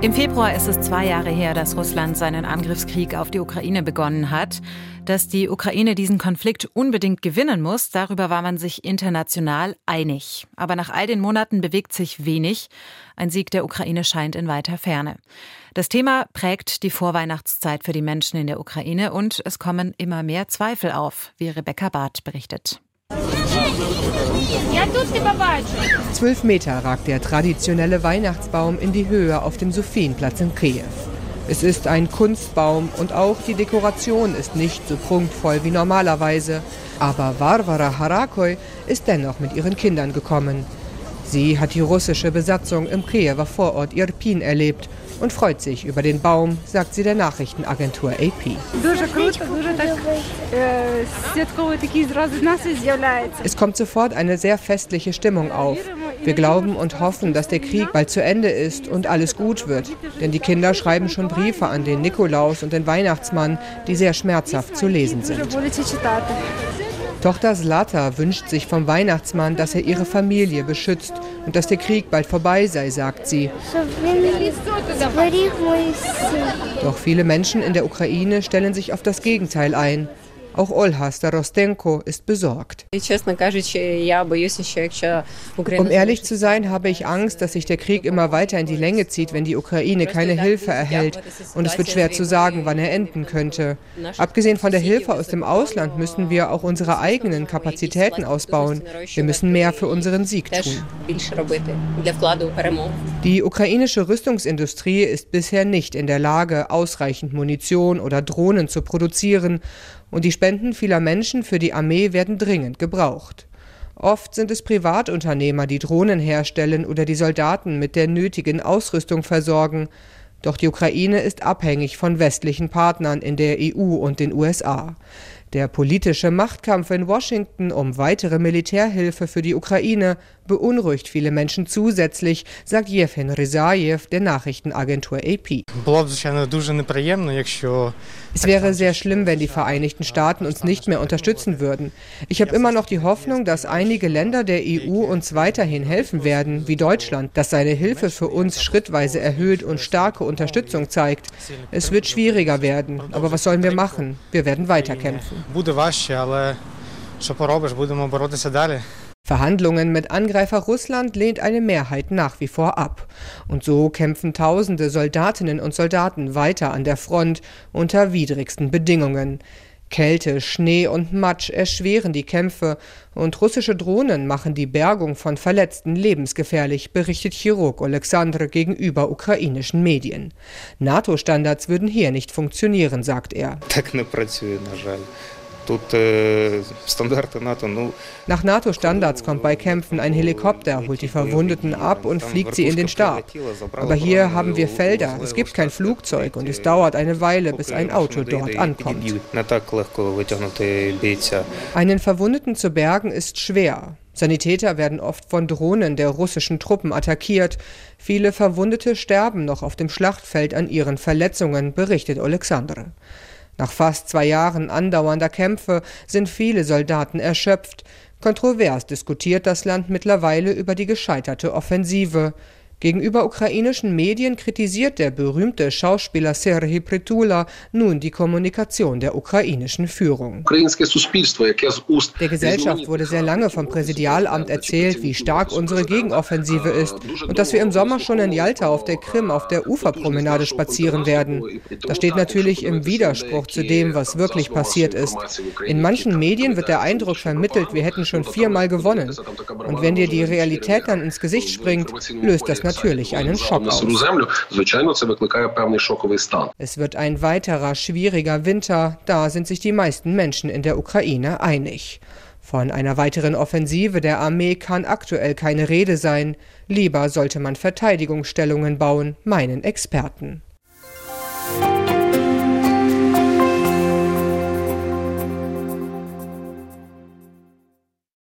Im Februar ist es zwei Jahre her, dass Russland seinen Angriffskrieg auf die Ukraine begonnen hat. Dass die Ukraine diesen Konflikt unbedingt gewinnen muss, darüber war man sich international einig. Aber nach all den Monaten bewegt sich wenig. Ein Sieg der Ukraine scheint in weiter Ferne. Das Thema prägt die Vorweihnachtszeit für die Menschen in der Ukraine und es kommen immer mehr Zweifel auf, wie Rebecca Barth berichtet. Zwölf Meter ragt der traditionelle Weihnachtsbaum in die Höhe auf dem Sophienplatz in Kiew. Es ist ein Kunstbaum und auch die Dekoration ist nicht so prunkvoll wie normalerweise. Aber Varvara Harakoi ist dennoch mit ihren Kindern gekommen. Sie hat die russische Besatzung im Kiewer Vorort Irpin erlebt und freut sich über den Baum, sagt sie der Nachrichtenagentur AP. Es kommt sofort eine sehr festliche Stimmung auf. Wir glauben und hoffen, dass der Krieg bald zu Ende ist und alles gut wird. Denn die Kinder schreiben schon Briefe an den Nikolaus und den Weihnachtsmann, die sehr schmerzhaft zu lesen sind. Tochter Slata wünscht sich vom Weihnachtsmann, dass er ihre Familie beschützt und dass der Krieg bald vorbei sei, sagt sie. Doch viele Menschen in der Ukraine stellen sich auf das Gegenteil ein. Auch Olha Starostenko ist besorgt. Um ehrlich zu sein, habe ich Angst, dass sich der Krieg immer weiter in die Länge zieht, wenn die Ukraine keine Hilfe erhält. Und es wird schwer zu sagen, wann er enden könnte. Abgesehen von der Hilfe aus dem Ausland müssen wir auch unsere eigenen Kapazitäten ausbauen. Wir müssen mehr für unseren Sieg tun. Die ukrainische Rüstungsindustrie ist bisher nicht in der Lage, ausreichend Munition oder Drohnen zu produzieren und die Spenden vieler Menschen für die Armee werden dringend gebraucht. Oft sind es Privatunternehmer, die Drohnen herstellen oder die Soldaten mit der nötigen Ausrüstung versorgen. Doch die Ukraine ist abhängig von westlichen Partnern in der EU und den USA. Der politische Machtkampf in Washington um weitere Militärhilfe für die Ukraine beunruhigt viele Menschen zusätzlich, sagt Jefin Rizajew der Nachrichtenagentur AP. Es wäre sehr schlimm, wenn die Vereinigten Staaten uns nicht mehr unterstützen würden. Ich habe immer noch die Hoffnung, dass einige Länder der EU uns weiterhin helfen werden, wie Deutschland, das seine Hilfe für uns schrittweise erhöht und starke Unterstützung zeigt. Es wird schwieriger werden, aber was sollen wir machen? Wir werden weiterkämpfen. Verhandlungen mit Angreifer Russland lehnt eine Mehrheit nach wie vor ab. Und so kämpfen tausende Soldatinnen und Soldaten weiter an der Front unter widrigsten Bedingungen. Kälte, Schnee und Matsch erschweren die Kämpfe und russische Drohnen machen die Bergung von Verletzten lebensgefährlich, berichtet Chirurg Alexandre gegenüber ukrainischen Medien. NATO-Standards würden hier nicht funktionieren, sagt er. Nach NATO-Standards kommt bei Kämpfen ein Helikopter, holt die Verwundeten ab und fliegt sie in den Stab. Aber hier haben wir Felder, es gibt kein Flugzeug und es dauert eine Weile, bis ein Auto dort ankommt. Einen Verwundeten zu bergen ist schwer. Sanitäter werden oft von Drohnen der russischen Truppen attackiert. Viele Verwundete sterben noch auf dem Schlachtfeld an ihren Verletzungen, berichtet Alexandre. Nach fast zwei Jahren andauernder Kämpfe sind viele Soldaten erschöpft. Kontrovers diskutiert das Land mittlerweile über die gescheiterte Offensive. Gegenüber ukrainischen Medien kritisiert der berühmte Schauspieler Serhii Pritula nun die Kommunikation der ukrainischen Führung. Der Gesellschaft wurde sehr lange vom Präsidialamt erzählt, wie stark unsere Gegenoffensive ist und dass wir im Sommer schon in Jalta auf der Krim auf der Uferpromenade spazieren werden. Das steht natürlich im Widerspruch zu dem, was wirklich passiert ist. In manchen Medien wird der Eindruck vermittelt, wir hätten schon viermal gewonnen. Und wenn dir die Realität dann ins Gesicht springt, löst das natürlich einen Schock aus. Es wird ein weiterer schwieriger Winter, da sind sich die meisten Menschen in der Ukraine einig. Von einer weiteren Offensive der Armee kann aktuell keine Rede sein. Lieber sollte man Verteidigungsstellungen bauen, meinen Experten.